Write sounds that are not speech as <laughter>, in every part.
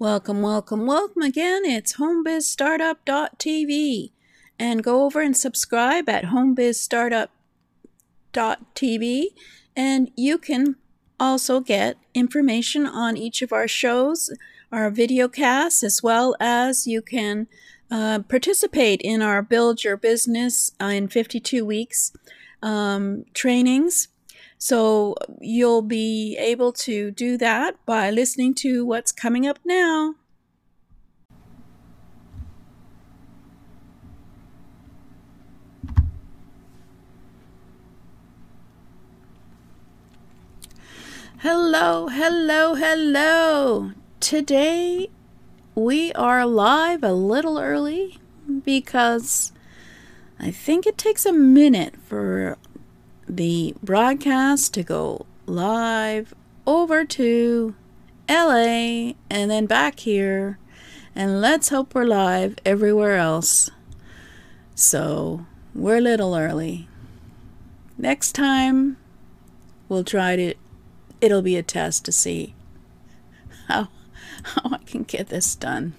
Welcome, welcome, welcome again. It's homebizstartup.tv. And go over and subscribe at homebizstartup.tv. And you can also get information on each of our shows, our video casts, as well as you can uh, participate in our Build Your Business in 52 Weeks um, trainings. So you'll be able to do that by listening to what's coming up now. Hello, hello, hello. Today we are live a little early because I think it takes a minute for the broadcast to go live over to LA and then back here. And let's hope we're live everywhere else. So we're a little early. Next time, we'll try to, it'll be a test to see how, how I can get this done.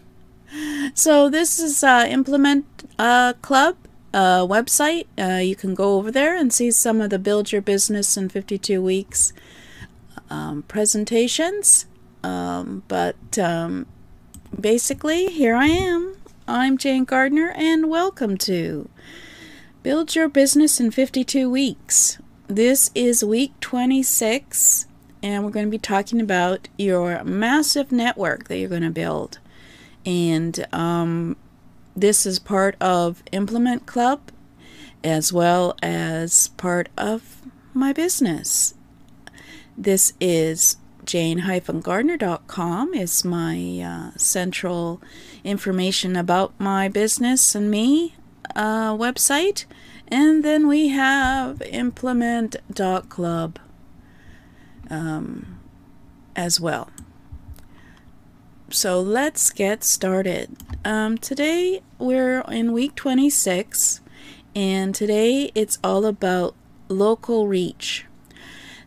So this is uh, Implement uh, Club uh, website. Uh, you can go over there and see some of the Build Your Business in 52 Weeks um, presentations. Um, but um, basically, here I am. I'm Jane Gardner, and welcome to Build Your Business in 52 Weeks. This is week 26, and we're going to be talking about your massive network that you're going to build. And um, this is part of Implement Club as well as part of my business. This is jane-gardner.com is my uh, central information about my business and me uh, website. And then we have implement.club um, as well. So let's get started. Um, today we're in week 26, and today it's all about local reach.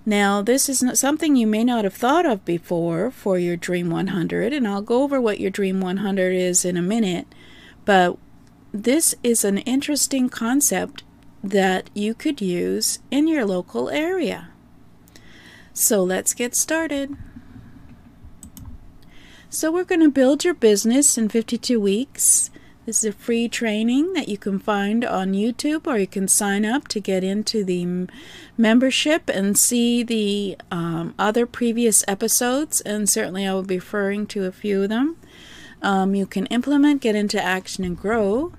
Now, this is something you may not have thought of before for your Dream 100, and I'll go over what your Dream 100 is in a minute. But this is an interesting concept that you could use in your local area. So let's get started. So, we're going to build your business in 52 weeks. This is a free training that you can find on YouTube, or you can sign up to get into the membership and see the um, other previous episodes. And certainly, I will be referring to a few of them. Um, you can implement, get into action, and grow.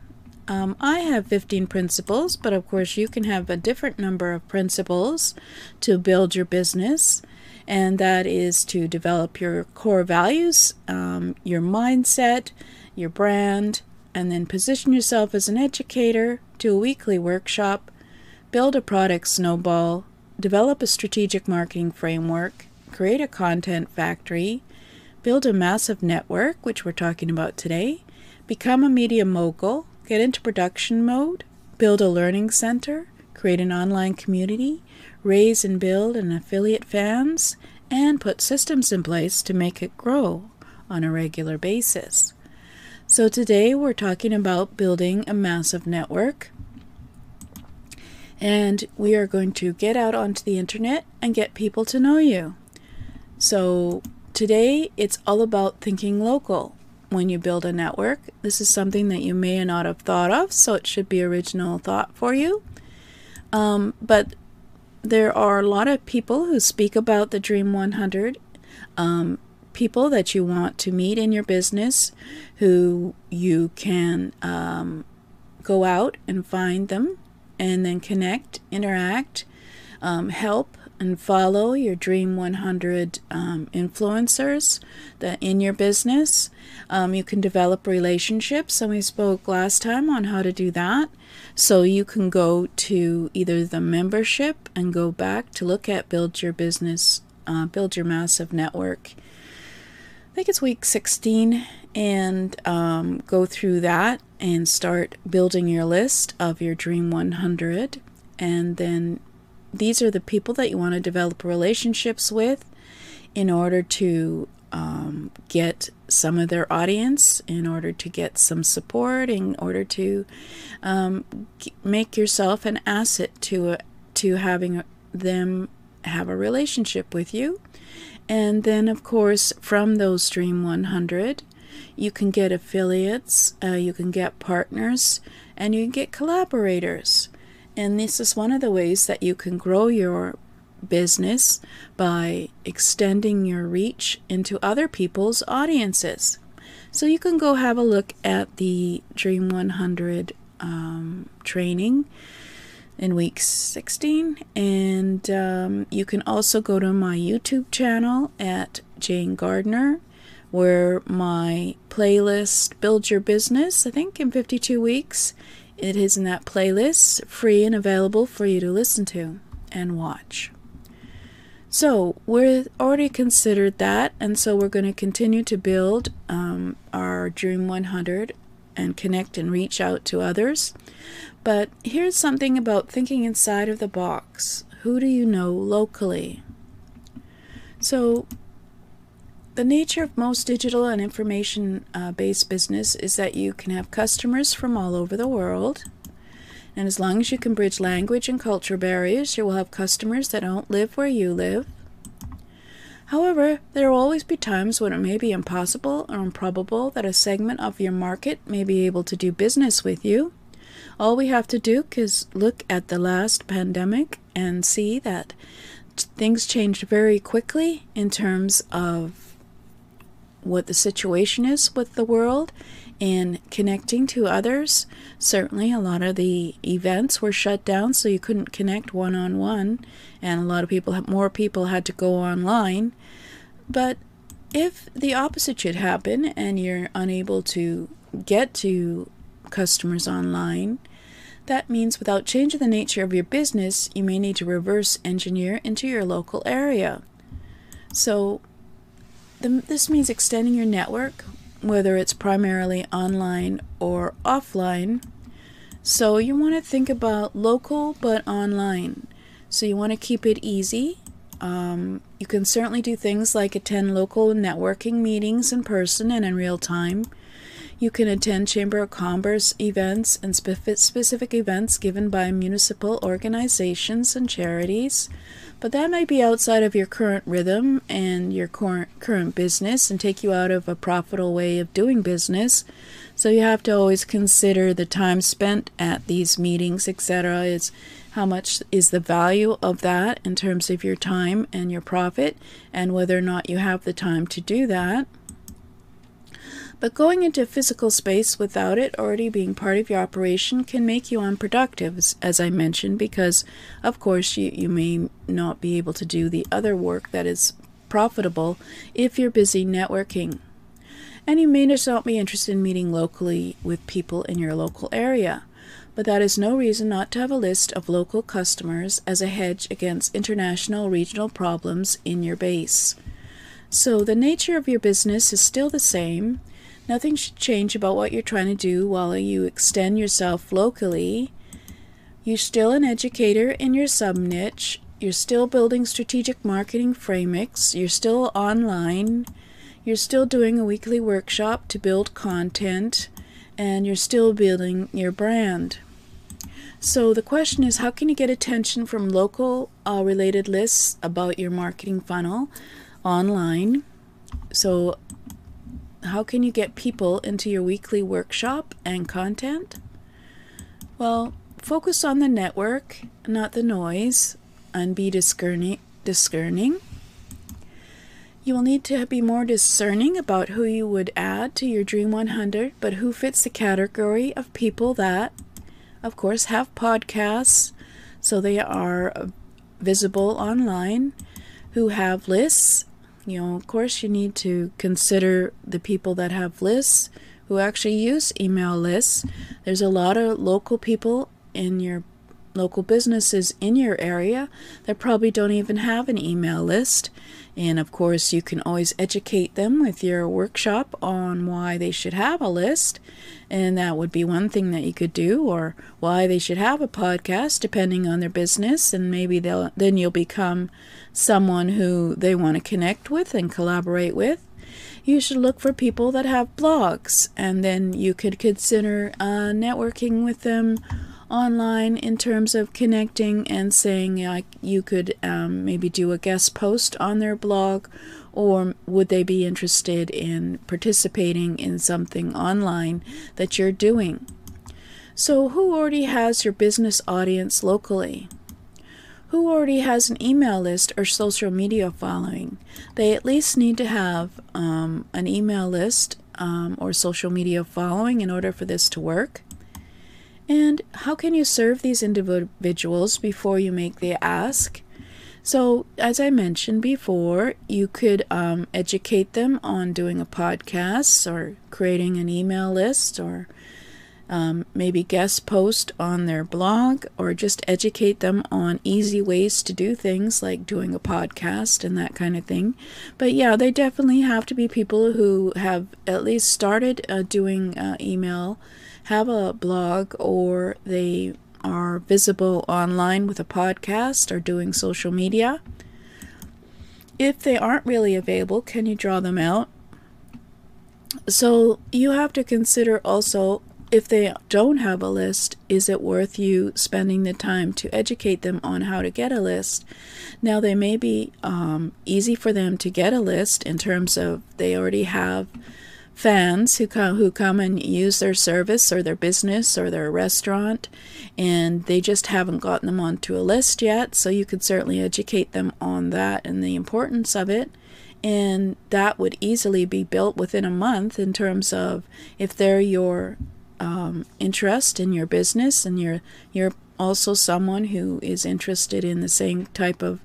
Um, I have 15 principles, but of course, you can have a different number of principles to build your business and that is to develop your core values, um, your mindset, your brand, and then position yourself as an educator, do a weekly workshop, build a product snowball, develop a strategic marketing framework, create a content factory, build a massive network, which we're talking about today, become a media mogul, get into production mode, build a learning center, create an online community, raise and build an affiliate fans, and put systems in place to make it grow on a regular basis. So today we're talking about building a massive network. And we are going to get out onto the internet and get people to know you. So today it's all about thinking local. When you build a network, this is something that you may not have thought of, so it should be original thought for you. Um, but there are a lot of people who speak about the Dream 100, um, people that you want to meet in your business who you can um, go out and find them and then connect, interact, um, help, and follow your Dream 100 um, influencers that in your business. Um, you can develop relationships, and we spoke last time on how to do that. So you can go to either the membership and go back to look at build your business, uh, build your massive network. I think it's week 16, and um, go through that and start building your list of your Dream 100, and then these are the people that you want to develop relationships with in order to um, get some of their audience, in order to get some support, in order to um, make yourself an asset to a, to having them have a relationship with you. And then, of course, from those Dream 100, you can get affiliates, uh, you can get partners, and you can get collaborators. And this is one of the ways that you can grow your business by extending your reach into other people's audiences. So you can go have a look at the Dream 100 um, training in week 16, and um, you can also go to my YouTube channel at Jane Gardner, where my playlist Build Your Business, I think in 52 weeks, it is in that playlist, free and available for you to listen to and watch. So we're already considered that, and so we're going to continue to build um, our Dream 100 and connect and reach out to others. But here's something about thinking inside of the box. Who do you know locally? So, the nature of most digital and information uh, based business is that you can have customers from all over the world and as long as you can bridge language and culture barriers, you will have customers that don't live where you live. However, there will always be times when it may be impossible or improbable that a segment of your market may be able to do business with you. All we have to do is look at the last pandemic and see that things changed very quickly in terms of what the situation is with the world and connecting to others. Certainly, a lot of the events were shut down, so you couldn't connect one on one, and a lot of people, more people had to go online. But if the opposite should happen and you're unable to get to customers online, that means without changing the nature of your business, you may need to reverse engineer into your local area. So, this means extending your network whether it's primarily online or offline. So you want to think about local but online. So you want to keep it easy. Um, you can certainly do things like attend local networking meetings in person and in real time. You can attend Chamber of Commerce events and specific events given by municipal organizations and charities. But that might be outside of your current rhythm and your current current business and take you out of a profitable way of doing business. So you have to always consider the time spent at these meetings, etc. Is how much is the value of that in terms of your time and your profit, and whether or not you have the time to do that. But going into physical space without it already being part of your operation can make you unproductive, as I mentioned, because of course you, you may not be able to do the other work that is profitable if you're busy networking. And you may just not be interested in meeting locally with people in your local area. But that is no reason not to have a list of local customers as a hedge against international regional problems in your base. So the nature of your business is still the same Nothing should change about what you're trying to do while you extend yourself locally. You're still an educator in your sub niche. You're still building strategic marketing frameworks. You're still online. You're still doing a weekly workshop to build content. And you're still building your brand. So the question is how can you get attention from local uh, related lists about your marketing funnel online? So how can you get people into your weekly workshop and content? Well, focus on the network, not the noise, and be discerning. discerning. You will need to be more discerning about who you would add to your Dream 100, but who fits the category of people that, of course, have podcasts, so they are uh, visible online, who have lists you know, of course, you need to consider the people that have lists who actually use email lists. There's a lot of local people in your local businesses in your area that probably don't even have an email list. And of course, you can always educate them with your workshop on why they should have a list. And that would be one thing that you could do, or why they should have a podcast, depending on their business. And maybe they'll then you'll become someone who they want to connect with and collaborate with. you should look for people that have blogs, and then you could consider uh, networking with them online in terms of connecting and saying like you could um, maybe do a guest post on their blog or would they be interested in participating in something online that you're doing? So who already has your business audience locally? Who already has an email list or social media following? They at least need to have um, an email list um, or social media following in order for this to work and how can you serve these individuals before you make the ask? So, as I mentioned before, you could um, educate them on doing a podcast or creating an email list or um, maybe guest post on their blog or just educate them on easy ways to do things like doing a podcast and that kind of thing. But yeah, they definitely have to be people who have at least started uh, doing uh, email have a blog or they are visible online with a podcast or doing social media. If they aren't really available, can you draw them out? So you have to consider also if they don't have a list, is it worth you spending the time to educate them on how to get a list? Now, they may be um, easy for them to get a list in terms of they already have fans who come who come and use their service or their business or their restaurant and they just haven't gotten them onto a list yet so you could certainly educate them on that and the importance of it. And that would easily be built within a month in terms of if they're your um, interest in your business and you're you're also someone who is interested in the same type of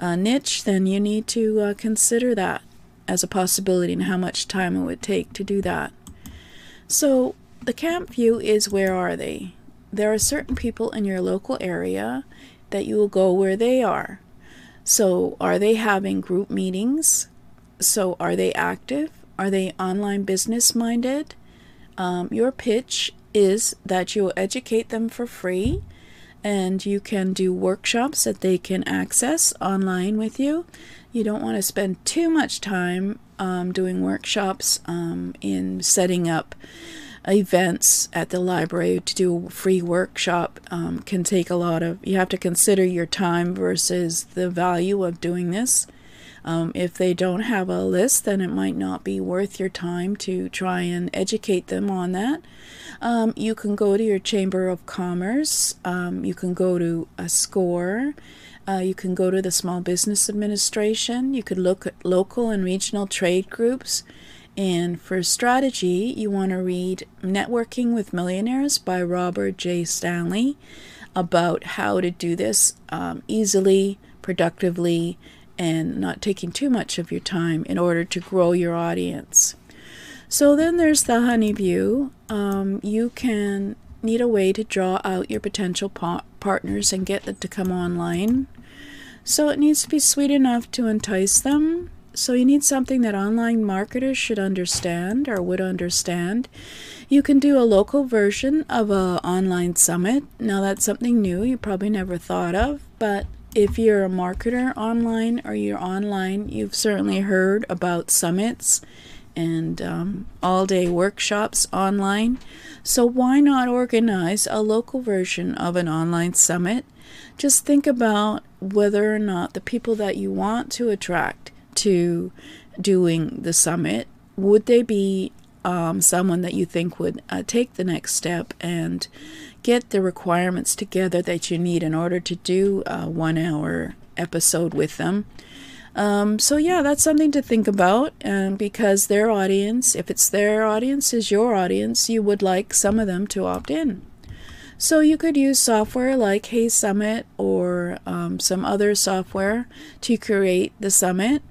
uh, niche then you need to uh, consider that as a possibility and how much time it would take to do that. So, the camp view is where are they? There are certain people in your local area that you will go where they are. So, are they having group meetings? So, are they active? Are they online business minded? Um, your pitch is that you will educate them for free and you can do workshops that they can access online with you. You don't want to spend too much time um, doing workshops um, in setting up events at the library to do a free workshop um, can take a lot of you have to consider your time versus the value of doing this um, if they don't have a list then it might not be worth your time to try and educate them on that um, you can go to your chamber of commerce um, you can go to a score uh, you can go to the Small Business Administration. You could look at local and regional trade groups. And for strategy, you want to read Networking with Millionaires by Robert J. Stanley about how to do this um, easily, productively, and not taking too much of your time in order to grow your audience. So then there's the honey view. Um, you can need a way to draw out your potential pa- partners and get them to come online. So it needs to be sweet enough to entice them. So you need something that online marketers should understand or would understand. You can do a local version of a online summit. Now that's something new you probably never thought of, but if you're a marketer online or you're online, you've certainly heard about summits and um, all day workshops online. So, why not organize a local version of an online summit? Just think about whether or not the people that you want to attract to doing the summit would they be um, someone that you think would uh, take the next step and get the requirements together that you need in order to do a one hour episode with them um, so yeah, that's something to think about. Um, because their audience, if it's their audience, is your audience, you would like some of them to opt in. So you could use software like HeySummit or um, some other software to create the summit.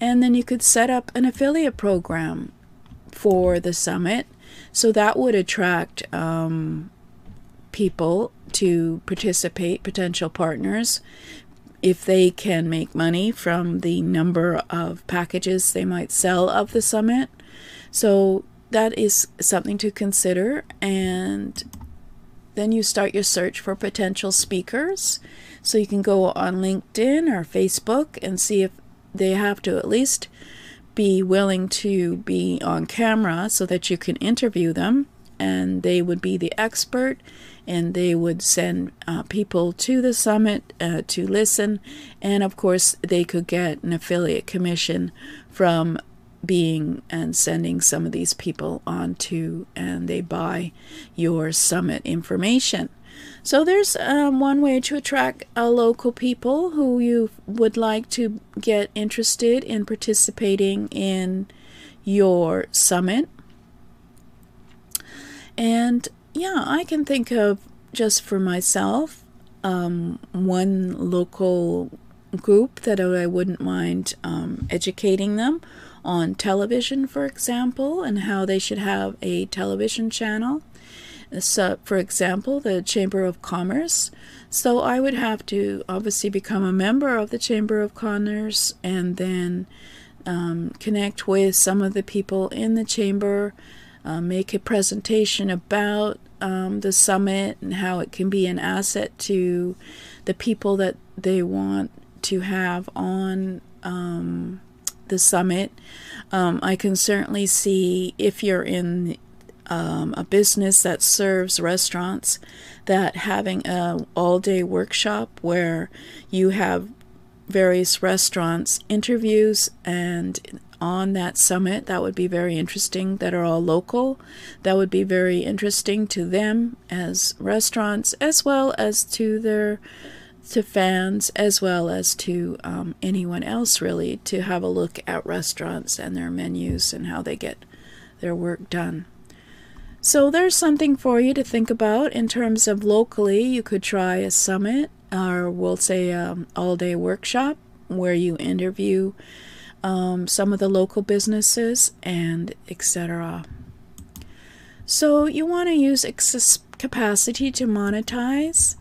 And then you could set up an affiliate program for the summit. So that would attract um, people to participate, potential partners, if they can make money from the number of packages they might sell of the summit. So that is something to consider. And then you start your search for potential speakers. So you can go on LinkedIn or Facebook and see if they have to at least be willing to be on camera so that you can interview them and they would be the expert and they would send uh, people to the summit uh, to listen and of course they could get an affiliate commission from being and sending some of these people on to and they buy your summit information. So there's um, one way to attract uh, local people who you would like to get interested in participating in your summit and yeah, I can think of just for myself um, one local group that I wouldn't mind um, educating them on television, for example, and how they should have a television channel. So, for example, the Chamber of Commerce. So I would have to obviously become a member of the Chamber of Commerce and then um, connect with some of the people in the chamber uh, make a presentation about um, the summit and how it can be an asset to the people that they want to have on um, the summit. Um, I can certainly see if you're in um, a business that serves restaurants that having a all-day workshop where you have various restaurants interviews and on that summit that would be very interesting that are all local. That would be very interesting to them as restaurants as well as to their to fans as well as to um, anyone else really to have a look at restaurants and their menus and how they get their work done. So there's something for you to think about in terms of locally. You could try a summit or we'll say um, all day workshop where you interview um, some of the local businesses, and etc. So you want to use excess capacity to monetize.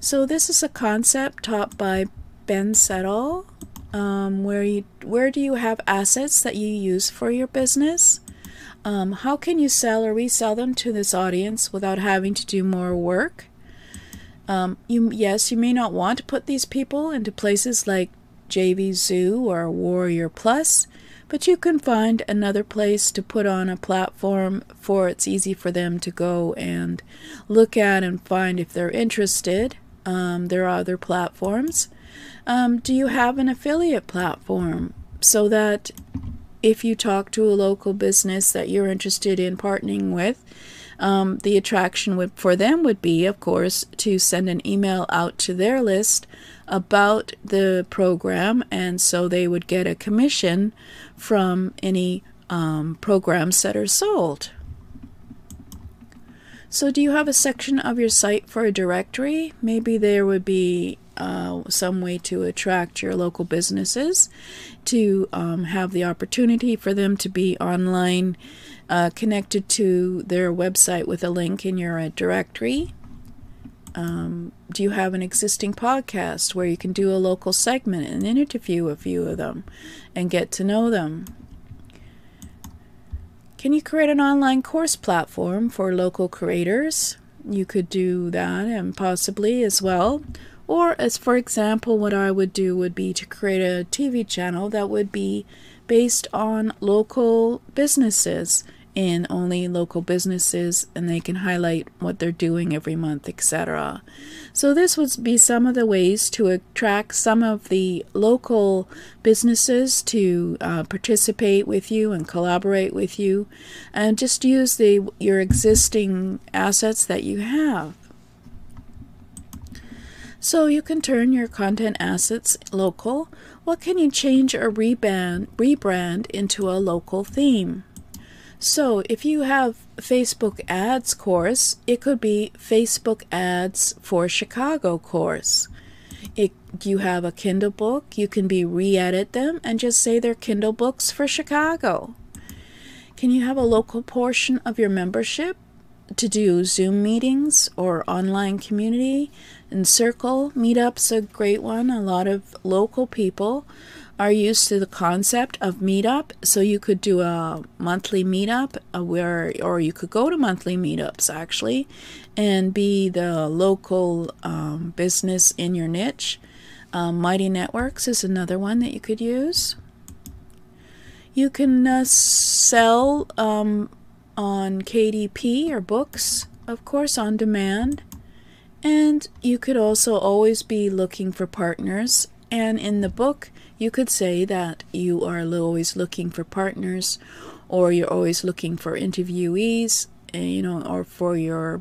So this is a concept taught by Ben Settle, um, where you where do you have assets that you use for your business? Um, how can you sell or resell them to this audience without having to do more work? Um, you yes, you may not want to put these people into places like JVZoo or WarriorPlus, but you can find another place to put on a platform for it's easy for them to go and look at and find if they're interested. Um, there are other platforms. Um, do you have an affiliate platform so that if you talk to a local business that you're interested in partnering with, um, the attraction would, for them would be, of course, to send an email out to their list about the program, and so they would get a commission from any um, programs that are sold. So, do you have a section of your site for a directory? Maybe there would be uh, some way to attract your local businesses to um, have the opportunity for them to be online uh, connected to their website with a link in your uh, directory. Um, do you have an existing podcast where you can do a local segment and interview a few of them and get to know them? Can you create an online course platform for local creators? You could do that and possibly as well. Or, as for example, what I would do would be to create a TV channel that would be based on local businesses in only local businesses and they can highlight what they're doing every month, etc. So, this would be some of the ways to attract some of the local businesses to uh, participate with you and collaborate with you, and just use the your existing assets that you have. So you can turn your content assets local. What can you change or rebrand, rebrand into a local theme? So if you have Facebook ads course, it could be Facebook ads for Chicago course. If you have a Kindle book, you can be re-edit them and just say they're Kindle books for Chicago. Can you have a local portion of your membership to do Zoom meetings or online community and circle meetups a great one. A lot of local people are used to the concept of meetup so you could do a monthly meetup uh, where or you could go to monthly meetups actually and be the local um, business in your niche um, mighty networks is another one that you could use You can uh, sell um, on KDP or books, of course, on demand. And you could also always be looking for partners. And in the book, you could say that you are always looking for partners or you're always looking for interviewees, eh, you know, or for your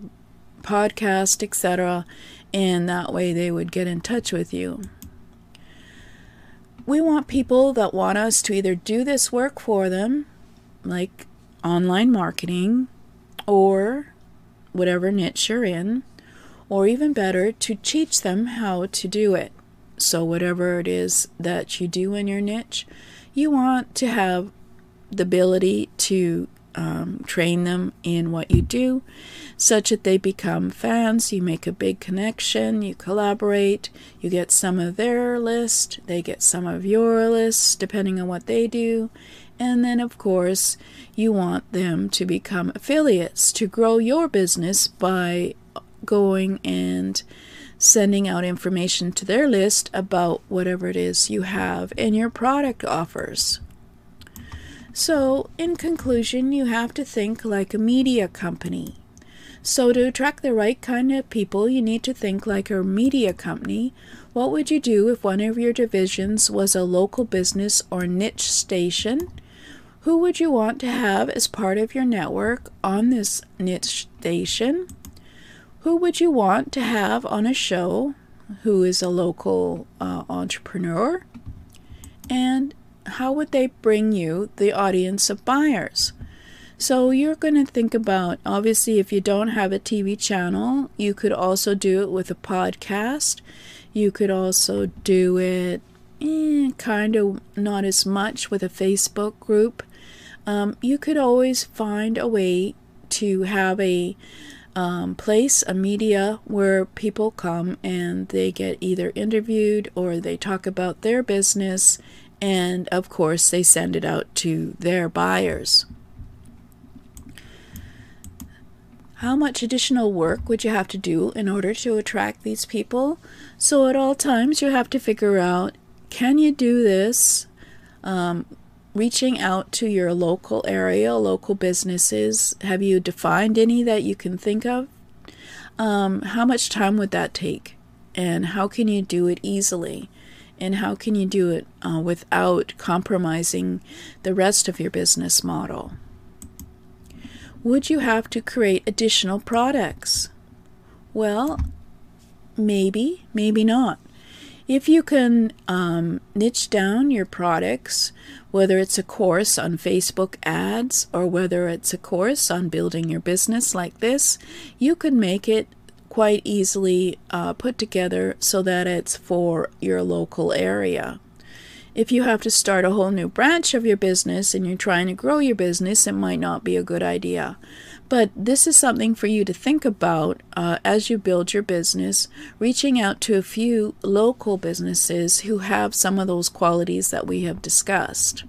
podcast, etc. And that way they would get in touch with you. We want people that want us to either do this work for them, like online marketing, or whatever niche you're in, or even better, to teach them how to do it. So, whatever it is that you do in your niche, you want to have the ability to um, train them in what you do, such that they become fans. You make a big connection, you collaborate, you get some of their list, they get some of your list, depending on what they do. And then, of course, you want them to become affiliates to grow your business by going and sending out information to their list about whatever it is you have and your product offers. So, in conclusion, you have to think like a media company. So, to attract the right kind of people, you need to think like a media company. What would you do if one of your divisions was a local business or niche station? Who would you want to have as part of your network on this niche station? Who would you want to have on a show who is a local uh, entrepreneur? And how would they bring you the audience of buyers? So you're going to think about obviously, if you don't have a TV channel, you could also do it with a podcast. You could also do it eh, kind of not as much with a Facebook group. Um, you could always find a way to have a um, place, a media where people come and they get either interviewed or they talk about their business and of course they send it out to their buyers. How much additional work would you have to do in order to attract these people? So, at all times, you have to figure out can you do this? Um, reaching out to your local area, local businesses. Have you defined any that you can think of? Um, how much time would that take? And how can you do it easily? and how can you do it uh, without compromising the rest of your business model? Would you have to create additional products? Well, maybe, maybe not. If you can um, niche down your products, whether it's a course on Facebook ads or whether it's a course on building your business like this, you could make it quite easily uh, put together so that it's for your local area. If you have to start a whole new branch of your business and you're trying to grow your business, it might not be a good idea. But this is something for you to think about uh, as you build your business, reaching out to a few local businesses who have some of those qualities that we have discussed.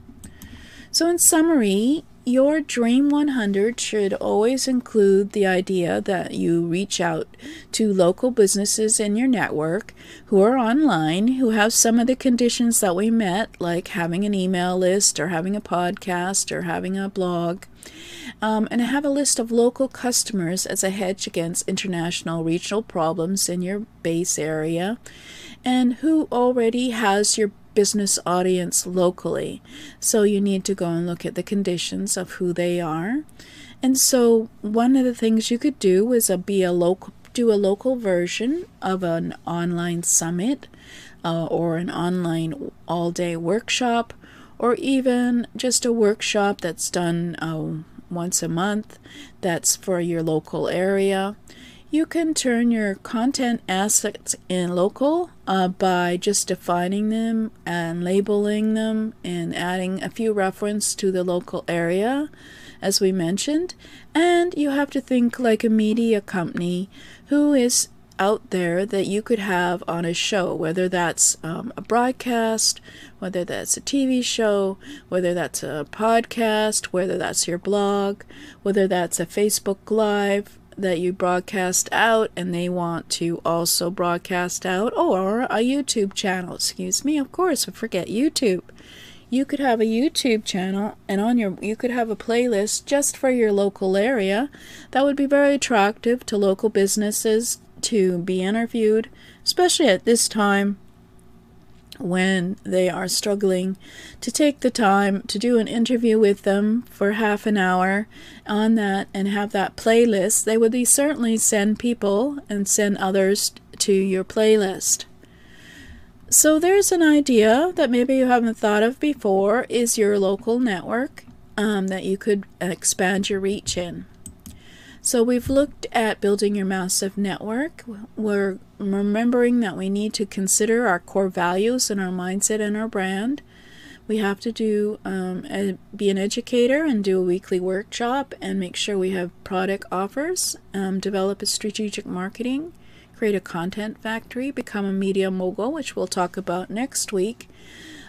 So, in summary, your Dream 100 should always include the idea that you reach out to local businesses in your network who are online, who have some of the conditions that we met, like having an email list or having a podcast or having a blog. Um, and have a list of local customers as a hedge against international regional problems in your base area, and who already has your business audience locally. So you need to go and look at the conditions of who they are. And so one of the things you could do is a, be a local do a local version of an online summit uh, or an online all day workshop or even just a workshop that's done uh, once a month that's for your local area. You can turn your content assets in local uh, by just defining them and labeling them and adding a few reference to the local area, as we mentioned. And you have to think like a media company who is out there that you could have on a show, whether that's um, a broadcast, whether that's a TV show, whether that's a podcast, whether that's your blog, whether that's a Facebook Live, that you broadcast out and they want to also broadcast out or a YouTube channel. Excuse me, of course, I forget YouTube. you could have a YouTube channel and on your you could have a playlist just for your local area that would be very attractive to local businesses to be interviewed, especially at this time when they are struggling to take the time to do an interview with them for half an hour on that and have that playlist, they would certainly send people and send others to your playlist. So there's an idea that maybe you haven't thought of before is your local network um, that you could expand your reach in. So we've looked at building your massive network. We're remembering that we need to consider our core values and our mindset and our brand. We have to do um, a, be an educator and do a weekly workshop and make sure we have product offers. Um, develop a strategic marketing create a content factory, become a media mogul, which we'll talk about next week.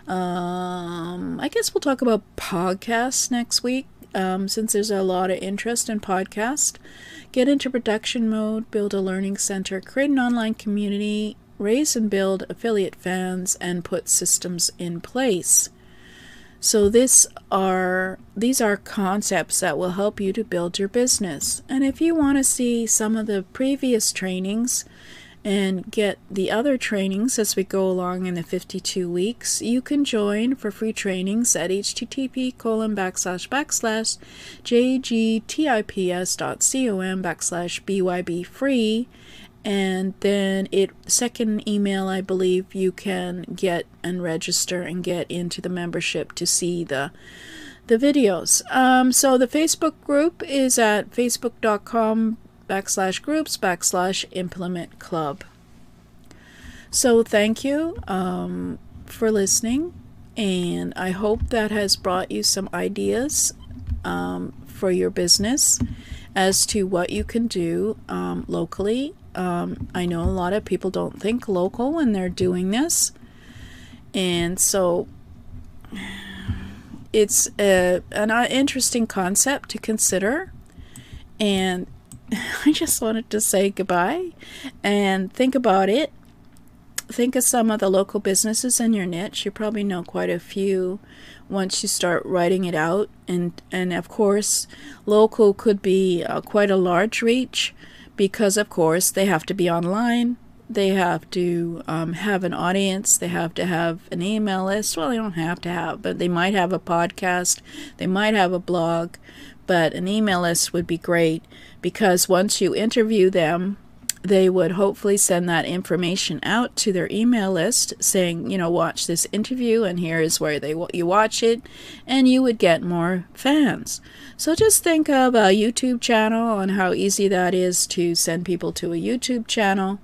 Um, I guess we'll talk about podcasts next week um, since there's a lot of interest in podcast. Get into production mode, build a learning center, create an online community, raise and build affiliate fans, and put systems in place. So this are these are concepts that will help you to build your business. And if you want to see some of the previous trainings and get the other trainings as we go along in the 52 weeks, you can join for free trainings at http colon backslash backslash jgtips.com backslash byb free. And then it second email i believe you can get and register and get into the membership to see the the videos. Um, so the facebook group is at facebook.com backslash groups backslash implement club so thank you um, for listening and i hope that has brought you some ideas um, for your business as to what you can do um, locally um, I know a lot of people don't think local when they're doing this. And so it's a, an uh, interesting concept to consider. And <laughs> I just wanted to say goodbye and think about it. Think of some of the local businesses in your niche. You probably know quite a few once you start writing it out. And, and of course, local could be uh, quite a large reach because, of course, they have to be online. They have to um, have an audience. They have to have an email list. Well, they don't have to have, but they might have a podcast. They might have a blog. But an email list would be great because once you interview them, they would hopefully send that information out to their email list saying, you know, watch this interview and here is where they you watch it and you would get more fans. So just think of a YouTube channel and how easy that is to send people to a YouTube channel.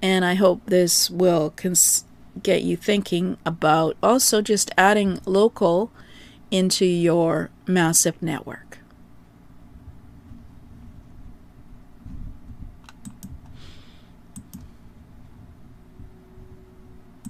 And I hope this will cons- get you thinking about also just adding local into your massive network.